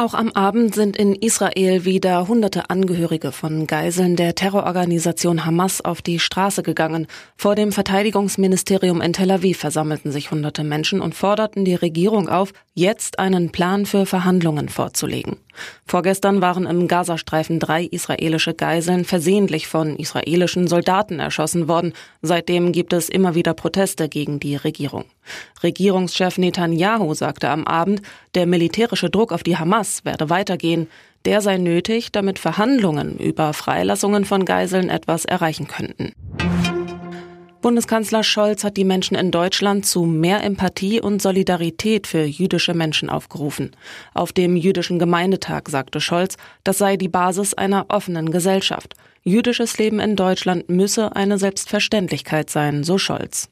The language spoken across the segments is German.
Auch am Abend sind in Israel wieder hunderte Angehörige von Geiseln der Terrororganisation Hamas auf die Straße gegangen. Vor dem Verteidigungsministerium in Tel Aviv versammelten sich hunderte Menschen und forderten die Regierung auf, jetzt einen Plan für Verhandlungen vorzulegen. Vorgestern waren im Gazastreifen drei israelische Geiseln versehentlich von israelischen Soldaten erschossen worden. Seitdem gibt es immer wieder Proteste gegen die Regierung. Regierungschef Netanyahu sagte am Abend, der militärische Druck auf die Hamas werde weitergehen. Der sei nötig, damit Verhandlungen über Freilassungen von Geiseln etwas erreichen könnten. Bundeskanzler Scholz hat die Menschen in Deutschland zu mehr Empathie und Solidarität für jüdische Menschen aufgerufen. Auf dem jüdischen Gemeindetag sagte Scholz, das sei die Basis einer offenen Gesellschaft. Jüdisches Leben in Deutschland müsse eine Selbstverständlichkeit sein, so Scholz.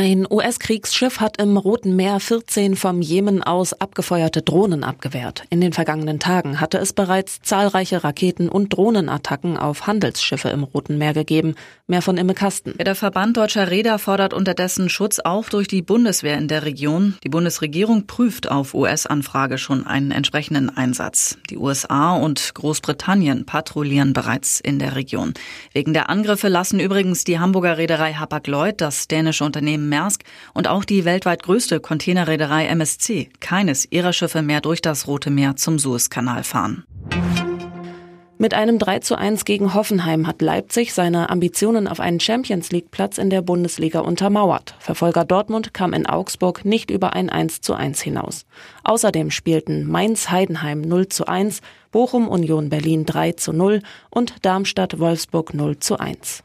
Ein US-Kriegsschiff hat im Roten Meer 14 vom Jemen aus abgefeuerte Drohnen abgewehrt. In den vergangenen Tagen hatte es bereits zahlreiche Raketen- und Drohnenattacken auf Handelsschiffe im Roten Meer gegeben. Mehr von Imme Kasten. Der Verband deutscher Räder fordert unterdessen Schutz auch durch die Bundeswehr in der Region. Die Bundesregierung prüft auf US-Anfrage schon einen entsprechenden Einsatz. Die USA und Großbritannien patrouillieren bereits in der Region. Wegen der Angriffe lassen übrigens die Hamburger Reederei Hapag-Lloyd, das dänische Unternehmen Maersk und auch die weltweit größte Containerreederei MSC keines ihrer Schiffe mehr durch das Rote Meer zum Suezkanal fahren. Mit einem 3 zu 1 gegen Hoffenheim hat Leipzig seine Ambitionen auf einen Champions League Platz in der Bundesliga untermauert. Verfolger Dortmund kam in Augsburg nicht über ein 1 zu 1 hinaus. Außerdem spielten Mainz-Heidenheim 0 zu 1, Bochum Union Berlin 3 zu 0 und Darmstadt Wolfsburg 0 zu 1.